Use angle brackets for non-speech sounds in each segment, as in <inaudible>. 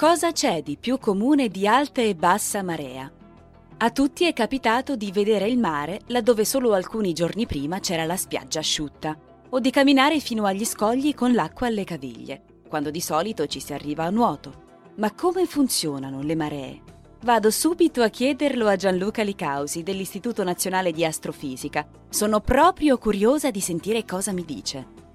Cosa c'è di più comune di alta e bassa marea? A tutti è capitato di vedere il mare laddove solo alcuni giorni prima c'era la spiaggia asciutta, o di camminare fino agli scogli con l'acqua alle caviglie, quando di solito ci si arriva a nuoto. Ma come funzionano le maree? Vado subito a chiederlo a Gianluca Licausi dell'Istituto Nazionale di Astrofisica. Sono proprio curiosa di sentire cosa mi dice.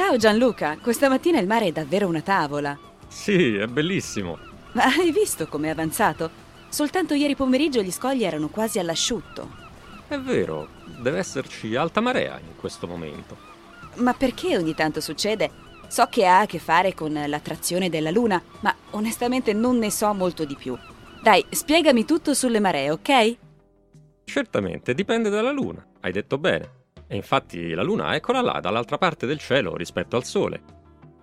Ciao Gianluca, questa mattina il mare è davvero una tavola. Sì, è bellissimo. Ma hai visto com'è avanzato? Soltanto ieri pomeriggio gli scogli erano quasi all'asciutto. È vero, deve esserci alta marea in questo momento. Ma perché ogni tanto succede? So che ha a che fare con l'attrazione della Luna, ma onestamente non ne so molto di più. Dai, spiegami tutto sulle maree, ok? Certamente, dipende dalla Luna, hai detto bene. E infatti la luna eccola là, dall'altra parte del cielo rispetto al sole.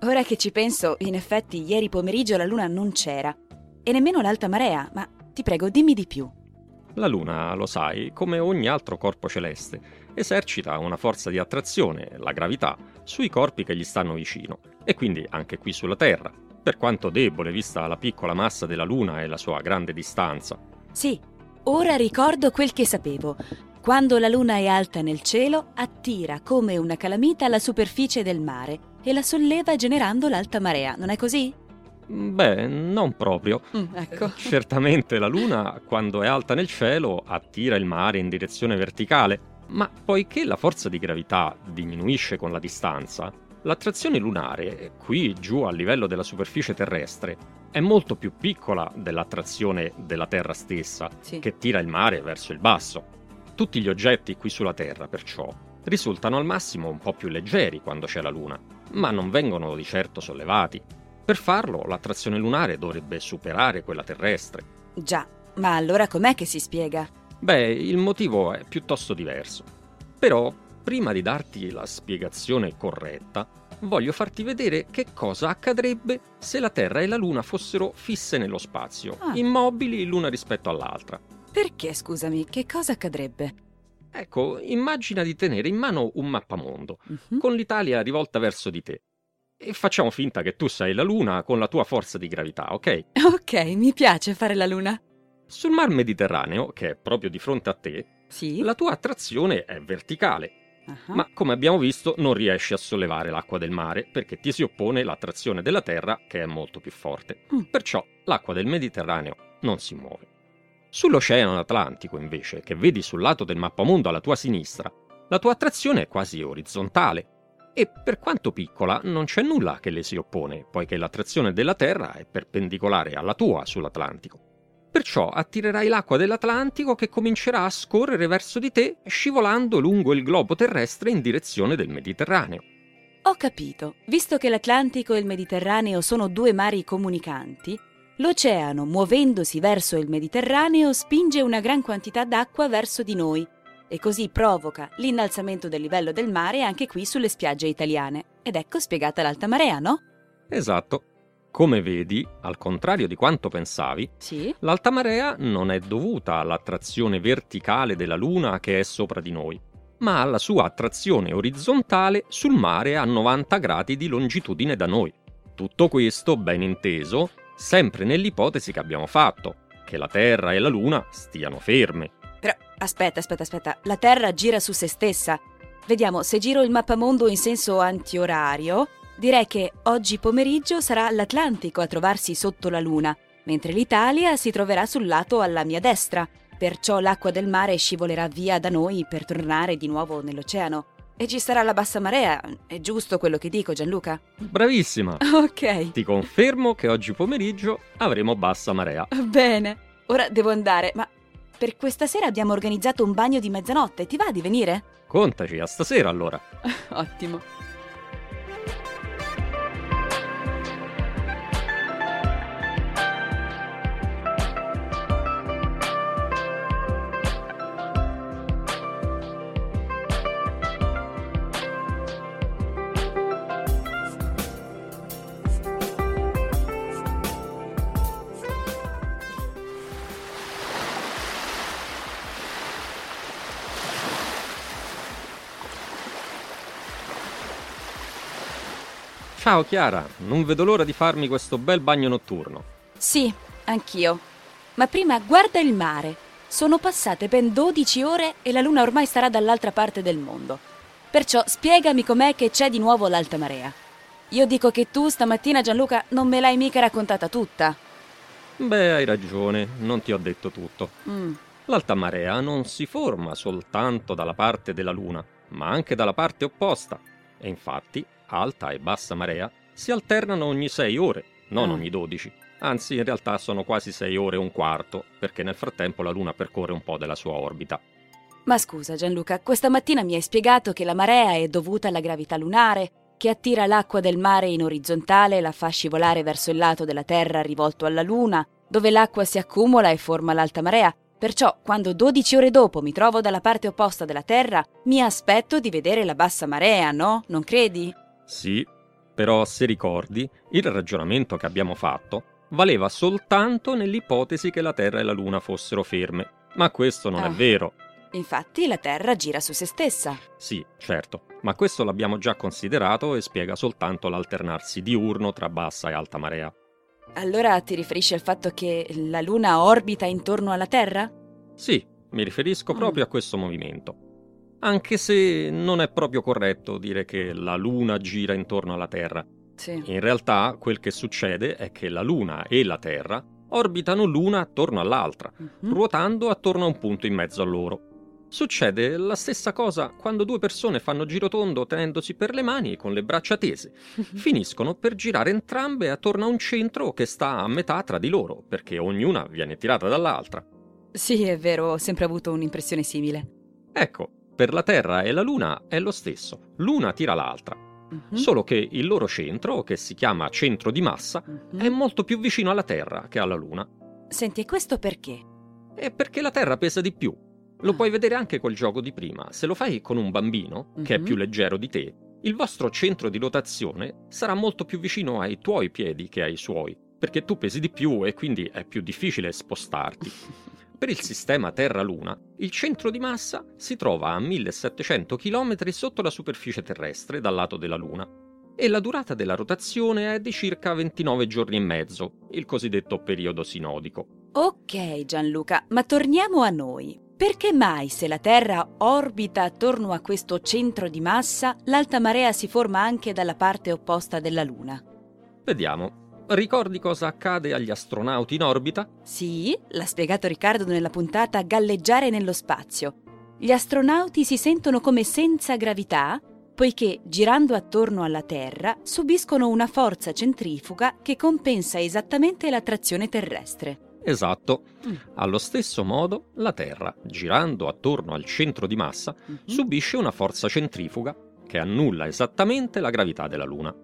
Ora che ci penso, in effetti ieri pomeriggio la luna non c'era. E nemmeno l'alta marea, ma ti prego dimmi di più. La luna, lo sai, come ogni altro corpo celeste, esercita una forza di attrazione, la gravità, sui corpi che gli stanno vicino, e quindi anche qui sulla Terra, per quanto debole vista la piccola massa della Luna e la sua grande distanza. Sì, ora ricordo quel che sapevo. Quando la luna è alta nel cielo, attira come una calamita la superficie del mare e la solleva generando l'alta marea, non è così? Beh, non proprio. Mm, ecco. Certamente la luna, quando è alta nel cielo, attira il mare in direzione verticale, ma poiché la forza di gravità diminuisce con la distanza, l'attrazione lunare, qui giù a livello della superficie terrestre, è molto più piccola dell'attrazione della Terra stessa, Sì. che tira il mare verso il basso. Tutti gli oggetti qui sulla Terra, perciò, risultano al massimo un po' più leggeri quando c'è la Luna, ma non vengono di certo sollevati. Per farlo, l'attrazione lunare dovrebbe superare quella terrestre. Già, ma allora com'è che si spiega? Beh, il motivo è piuttosto diverso. Però, prima di darti la spiegazione corretta, voglio farti vedere che cosa accadrebbe se la Terra e la Luna fossero fisse nello spazio, Ah. immobili l'una rispetto all'altra. Perché, scusami, che cosa accadrebbe? Ecco, immagina di tenere in mano un mappamondo, Mhm. con l'Italia rivolta verso di te. E facciamo finta che tu sei la Luna con la tua forza di gravità, ok? Ok, mi piace fare la luna. Sul mar Mediterraneo, che è proprio di fronte a te, Sì? la tua attrazione è verticale, Ah. ma come abbiamo visto non riesci a sollevare l'acqua del mare perché ti si oppone l'attrazione della Terra che è molto più forte. Mm. Perciò l'acqua del Mediterraneo non si muove. Sull'Oceano Atlantico, invece, che vedi sul lato del mappamondo alla tua sinistra, la tua attrazione è quasi orizzontale e per quanto piccola non c'è nulla che le si oppone, poiché l'attrazione della Terra è perpendicolare alla tua sull'Atlantico. Perciò attirerai l'acqua dell'Atlantico che comincerà a scorrere verso di te, scivolando lungo il globo terrestre in direzione del Mediterraneo. Ho capito. Visto che l'Atlantico e il Mediterraneo sono due mari comunicanti, l'oceano, muovendosi verso il Mediterraneo, spinge una gran quantità d'acqua verso di noi e così provoca l'innalzamento del livello del mare anche qui sulle spiagge italiane. Ed ecco spiegata l'alta marea, no? Esatto. Come vedi, al contrario di quanto pensavi, Sì. l'alta marea non è dovuta all'attrazione verticale della Luna che è sopra di noi, ma alla sua attrazione orizzontale sul mare a 90 gradi di longitudine da noi. Tutto questo, ben inteso, sempre nell'ipotesi che abbiamo fatto, che la Terra e la Luna stiano ferme. Però aspetta, aspetta, aspetta. La Terra gira su se stessa. Vediamo, se giro il mappamondo in senso antiorario, direi che oggi pomeriggio sarà l'Atlantico a trovarsi sotto la Luna, mentre l'Italia si troverà sul lato alla mia destra. Perciò l'acqua del mare scivolerà via da noi per tornare di nuovo nell'oceano. E ci sarà la bassa marea. È giusto quello che dico, Gianluca? Bravissima! <laughs> Ok. Ti confermo che oggi pomeriggio avremo bassa marea. Bene. Ora devo andare, ma per questa sera abbiamo organizzato un bagno di mezzanotte. Ti va di venire? Contaci, a stasera allora. <laughs> Ottimo. Ciao Chiara, non vedo l'ora di farmi questo bel bagno notturno. Sì, anch'io. Ma prima guarda il mare. Sono passate ben 12 ore e la luna ormai starà dall'altra parte del mondo. Perciò spiegami com'è che c'è di nuovo l'alta marea. Io dico che tu stamattina, Gianluca, non me l'hai mica raccontata tutta. Beh, hai ragione, non ti ho detto tutto. Mm. L'alta marea non si forma soltanto dalla parte della Luna, ma anche dalla parte opposta. E infatti, alta e bassa marea si alternano ogni 6 ore, non Ah. ogni 12. Anzi, in realtà sono quasi 6 ore e un quarto, perché nel frattempo la Luna percorre un po' della sua orbita. Ma scusa, Gianluca, questa mattina mi hai spiegato che la marea è dovuta alla gravità lunare, che attira l'acqua del mare in orizzontale e la fa scivolare verso il lato della Terra rivolto alla Luna, dove l'acqua si accumula e forma l'alta marea. Perciò, quando 12 ore dopo mi trovo dalla parte opposta della Terra, mi aspetto di vedere la bassa marea, no? Non credi? Sì, però se ricordi, il ragionamento che abbiamo fatto valeva soltanto nell'ipotesi che la Terra e la Luna fossero ferme. Ma questo non Ah. è vero. Infatti la Terra gira su se stessa. Sì, certo, ma questo l'abbiamo già considerato e spiega soltanto l'alternarsi diurno tra bassa e alta marea. Allora ti riferisci al fatto che la Luna orbita intorno alla Terra? Sì, mi riferisco Mm. proprio a questo movimento. Anche se non è proprio corretto dire che la Luna gira intorno alla Terra. Sì. In realtà quel che succede è che la Luna e la Terra orbitano l'una attorno all'altra, Mhm. ruotando attorno a un punto in mezzo a loro. Succede la stessa cosa quando due persone fanno girotondo tenendosi per le mani e con le braccia tese. <laughs> Finiscono per girare entrambe attorno a un centro che sta a metà tra di loro, perché ognuna viene tirata dall'altra. Sì, è vero, ho sempre avuto un'impressione simile. Ecco, per la Terra e la Luna è lo stesso, l'una tira l'altra, Mhm. solo che il loro centro, che si chiama centro di massa, Mhm. è molto più vicino alla Terra che alla Luna. Senti, e questo perché? E perché la Terra pesa di più. Lo puoi vedere anche col gioco di prima. Se lo fai con un bambino, che è Mhm. più leggero di te, il vostro centro di rotazione sarà molto più vicino ai tuoi piedi che ai suoi, perché tu pesi di più e quindi è più difficile spostarti. <laughs> Per il sistema Terra-Luna, il centro di massa si trova a 1700 km sotto la superficie terrestre dal lato della Luna e la durata della rotazione è di circa 29 giorni e mezzo, il cosiddetto periodo sinodico. Ok, Gianluca, ma torniamo a noi. Perché mai se la Terra orbita attorno a questo centro di massa, l'alta marea si forma anche dalla parte opposta della Luna? Vediamo. Ricordi cosa accade agli astronauti in orbita? Sì, l'ha spiegato Riccardo nella puntata Galleggiare nello spazio. Gli astronauti si sentono come senza gravità poiché, girando attorno alla Terra, subiscono una forza centrifuga che compensa esattamente l'attrazione terrestre. Esatto. Mm. Allo stesso modo, la Terra, girando attorno al centro di massa, Mhm. subisce una forza centrifuga che annulla esattamente la gravità della Luna.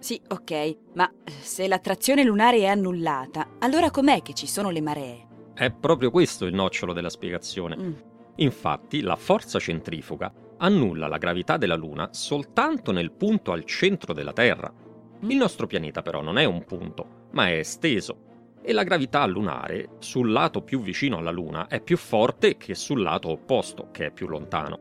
Sì, ok, ma se l'attrazione lunare è annullata, allora com'è che ci sono le maree? È proprio questo il nocciolo della spiegazione. Mm. Infatti, la forza centrifuga annulla la gravità della Luna soltanto nel punto al centro della Terra. Il nostro pianeta però non è un punto, ma è esteso. E la gravità lunare sul lato più vicino alla Luna è più forte che sul lato opposto, che è più lontano.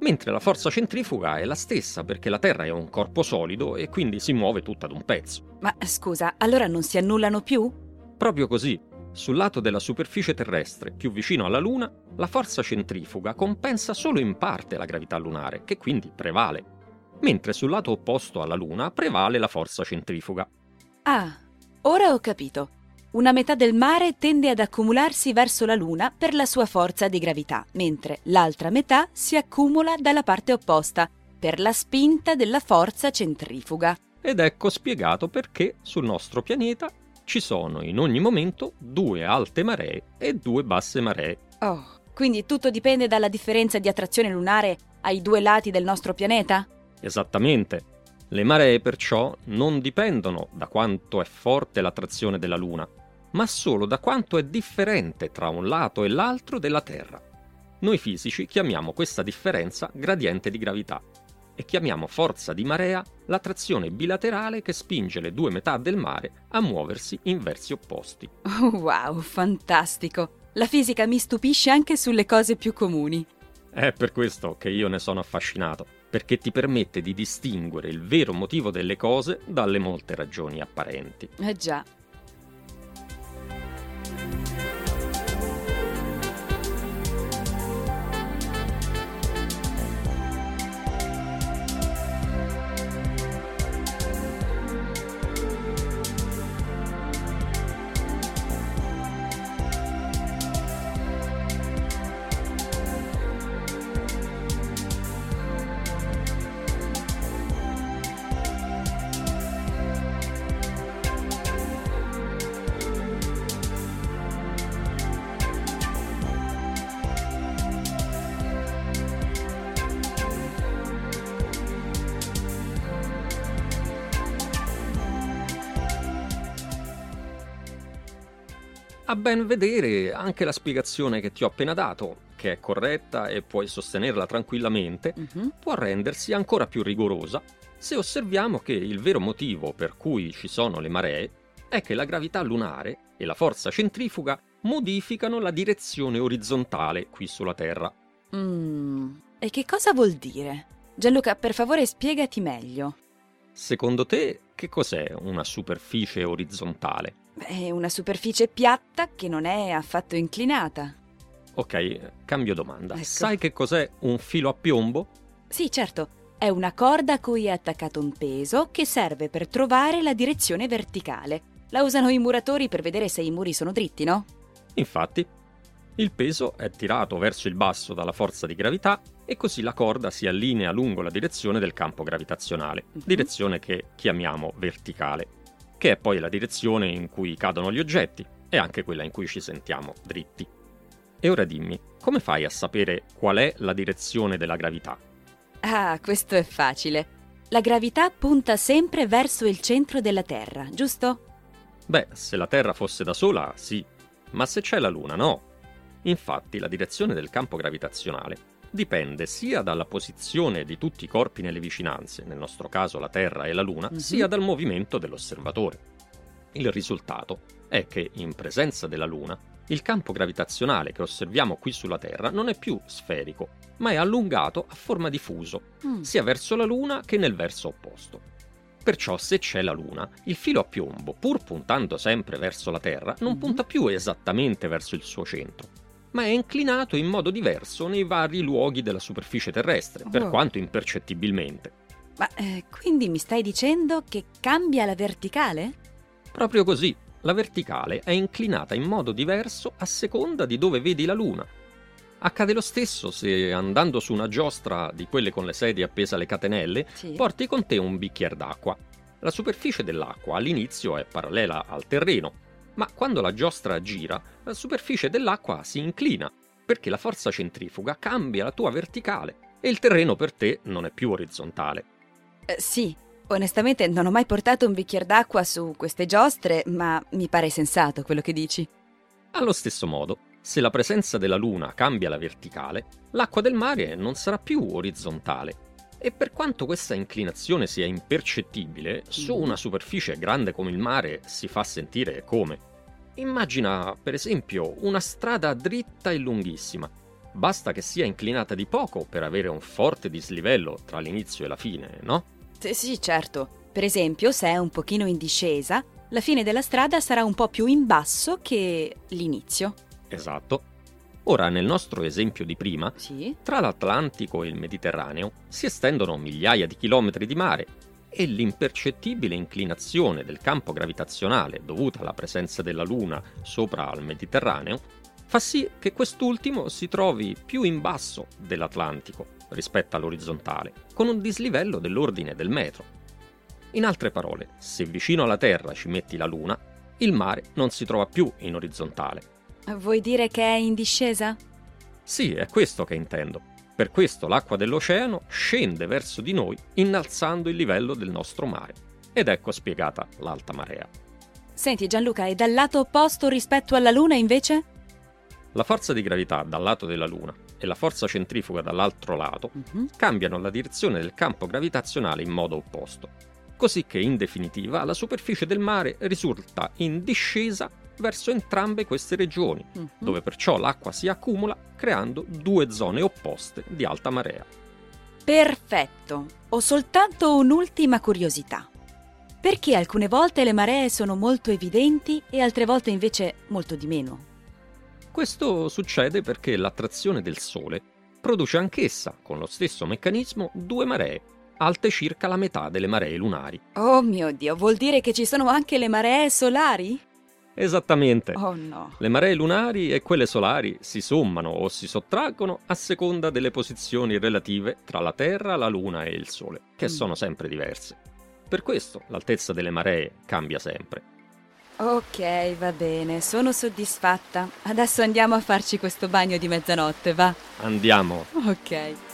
Mentre la forza centrifuga è la stessa perché la Terra è un corpo solido e quindi si muove tutta ad un pezzo. Ma scusa, allora non si annullano più? Proprio così, sul lato della superficie terrestre più vicino alla Luna, la forza centrifuga compensa solo in parte la gravità lunare, che quindi prevale, mentre sul lato opposto alla Luna prevale la forza centrifuga. Ah, ora ho capito. Una metà del mare tende ad accumularsi verso la Luna per la sua forza di gravità, mentre l'altra metà si accumula dalla parte opposta, per la spinta della forza centrifuga. Ed ecco spiegato perché sul nostro pianeta ci sono in ogni momento due alte maree e due basse maree. Oh, quindi tutto dipende dalla differenza di attrazione lunare ai due lati del nostro pianeta? Esattamente. Le maree perciò non dipendono da quanto è forte l'attrazione della Luna, ma solo da quanto è differente tra un lato e l'altro della Terra. Noi fisici chiamiamo questa differenza gradiente di gravità e chiamiamo forza di marea l'attrazione bilaterale che spinge le due metà del mare a muoversi in versi opposti. Oh, wow, fantastico! La fisica mi stupisce anche sulle cose più comuni. È per questo che io ne sono affascinato, perché ti permette di distinguere il vero motivo delle cose dalle molte ragioni apparenti. Eh già. A ben vedere, anche la spiegazione che ti ho appena dato, che è corretta e puoi sostenerla tranquillamente, Mhm. può rendersi ancora più rigorosa se osserviamo che il vero motivo per cui ci sono le maree è che la gravità lunare e la forza centrifuga modificano la direzione orizzontale qui sulla Terra. Mm, E che cosa vuol dire? Gianluca, per favore spiegati meglio. Secondo te, che cos'è una superficie orizzontale? È una superficie piatta che non è affatto inclinata. Ok, cambio domanda. Ecco. Sai che cos'è un filo a piombo? Sì, certo, è una corda a cui è attaccato un peso che serve per trovare la direzione verticale. La usano i muratori per vedere se i muri sono dritti, no? Infatti, il peso è tirato verso il basso dalla forza di gravità e così la corda si allinea lungo la direzione del campo gravitazionale, Mhm. direzione che chiamiamo verticale, che è poi la direzione in cui cadono gli oggetti e anche quella in cui ci sentiamo dritti. E ora dimmi, come fai a sapere qual è la direzione della gravità? Ah, questo è facile. La gravità punta sempre verso il centro della Terra, giusto? Beh, se la Terra fosse da sola, sì, ma se c'è la Luna, no. Infatti, la direzione del campo gravitazionale dipende sia dalla posizione di tutti i corpi nelle vicinanze, nel nostro caso la Terra e la Luna, Mhm. sia dal movimento dell'osservatore. Il risultato è che, in presenza della Luna, il campo gravitazionale che osserviamo qui sulla Terra non è più sferico, ma è allungato a forma di fuso, Mm. sia verso la Luna che nel verso opposto. Perciò se c'è la Luna, il filo a piombo, pur puntando sempre verso la Terra, non Mhm. punta più esattamente verso il suo centro, ma è inclinato in modo diverso nei vari luoghi della superficie terrestre, per Oh. quanto impercettibilmente. Ma eh, quindi mi stai dicendo che cambia la verticale? Proprio così, la verticale è inclinata in modo diverso a seconda di dove vedi la Luna. Accade lo stesso se andando su una giostra di quelle con le sedie appese alle catenelle Sì. porti con te un bicchiere d'acqua. La superficie dell'acqua all'inizio è parallela al terreno, ma quando la giostra gira, la superficie dell'acqua si inclina, perché la forza centrifuga cambia la tua verticale e il terreno per te non è più orizzontale. Eh, sì, onestamente non ho mai portato un bicchiere d'acqua su queste giostre, ma mi pare sensato quello che dici. Allo stesso modo, se la presenza della Luna cambia la verticale, l'acqua del mare non sarà più orizzontale. E per quanto questa inclinazione sia impercettibile, su Mhm. una superficie grande come il mare si fa sentire come. Immagina, per esempio, una strada dritta e lunghissima. Basta che sia inclinata di poco per avere un forte dislivello tra l'inizio e la fine, no? Sì, sì, certo. Per esempio, se è un pochino in discesa, la fine della strada sarà un po' più in basso che l'inizio. Esatto. Ora, nel nostro esempio di prima, Sì? Tra l'Atlantico e il Mediterraneo si estendono migliaia di chilometri di mare e l'impercettibile inclinazione del campo gravitazionale dovuta alla presenza della Luna sopra al Mediterraneo fa sì che quest'ultimo si trovi più in basso dell'Atlantico rispetto all'orizzontale, con un dislivello dell'ordine del metro. In altre parole, se vicino alla Terra ci metti la Luna, il mare non si trova più in orizzontale. Vuoi dire che è in discesa? Sì, è questo che intendo. Per questo l'acqua dell'oceano scende verso di noi innalzando il livello del nostro mare. Ed ecco spiegata l'alta marea. Senti Gianluca, e dal lato opposto rispetto alla Luna invece? La forza di gravità dal lato della Luna e la forza centrifuga dall'altro lato uh-huh. cambiano la direzione del campo gravitazionale in modo opposto, così che in definitiva la superficie del mare risulta in discesa verso entrambe queste regioni, uh-huh. dove perciò l'acqua si accumula creando due zone opposte di alta marea. Perfetto. Ho soltanto un'ultima curiosità. Perché alcune volte le maree sono molto evidenti e altre volte invece molto di meno? Questo succede perché l'attrazione del Sole produce anch'essa, con lo stesso meccanismo, due maree, alte circa la metà delle maree lunari. Oh mio Dio, vuol dire che ci sono anche le maree solari? Esattamente. Oh no. Le maree lunari e quelle solari si sommano o si sottraggono a seconda delle posizioni relative tra la Terra, la Luna e il Sole, che mm. sono sempre diverse. Per questo l'altezza delle maree cambia sempre. Ok, va bene, sono soddisfatta. Adesso andiamo a farci questo bagno di mezzanotte, va? Andiamo. Ok.